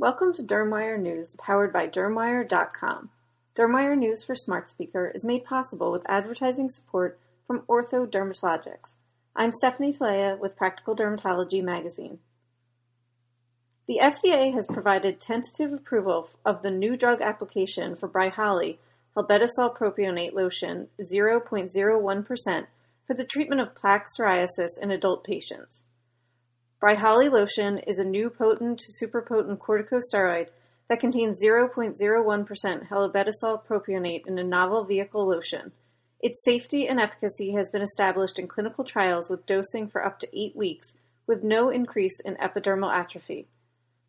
Welcome to Dermwire News, powered by Dermwire.com. Dermwire News for Smart Speaker is made possible with advertising support from Ortho Dermatologics. I'm Stephanie Talea with Practical Dermatology magazine. The FDA has provided tentative approval of the new drug application for Bryhali halobetasol propionate lotion 0.01% for the treatment of plaque psoriasis in adult patients. Bryhali lotion is a new potent to superpotent corticosteroid that contains 0.01% halobetasol propionate in a novel vehicle lotion. Its safety and efficacy has been established in clinical trials with dosing for up to eight weeks with no increase in epidermal atrophy.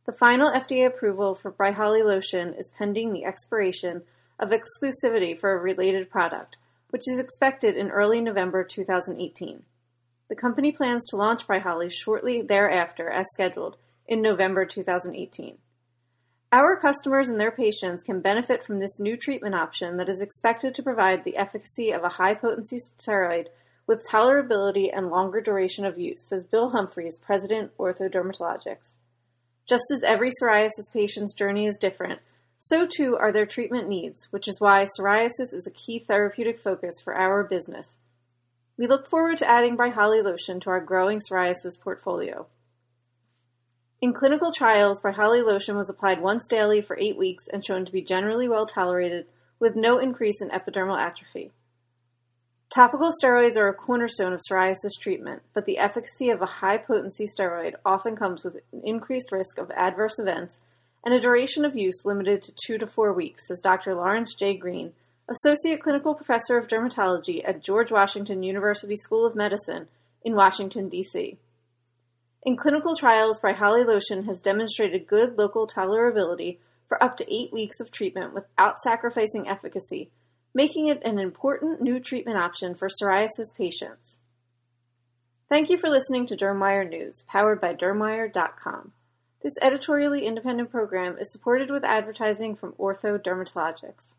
The final FDA approval for Bryhali lotion is pending the expiration of exclusivity for a related product, which is expected in early November 2018. The company plans to launch Bryhali shortly thereafter as scheduled in November 2018. Our customers and their patients can benefit from this new treatment option that is expected to provide the efficacy of a high-potency steroid with tolerability and longer duration of use, says Bill Humphries, President, Ortho Dermatologics. Just as every psoriasis patient's journey is different, so too are their treatment needs, which is why psoriasis is a key therapeutic focus for our business. We look forward to adding Bryhali lotion to our growing psoriasis portfolio. In clinical trials, Bryhali lotion was applied once daily for eight weeks and shown to be generally well tolerated with no increase in epidermal atrophy. Topical steroids are a cornerstone of psoriasis treatment, but the efficacy of a high-potency steroid often comes with an increased risk of adverse events and a duration of use limited to two to four weeks, says Dr. Lawrence J. Green, Associate Clinical Professor of Dermatology at George Washington University School of Medicine in Washington, D.C. In clinical trials, Bryhali lotion has demonstrated good local tolerability for up to eight weeks of treatment without sacrificing efficacy, making it an important new treatment option for psoriasis patients. Thank you for listening to Dermwire News, powered by Dermwire.com. This editorially independent program is supported with advertising from Ortho Dermatologics.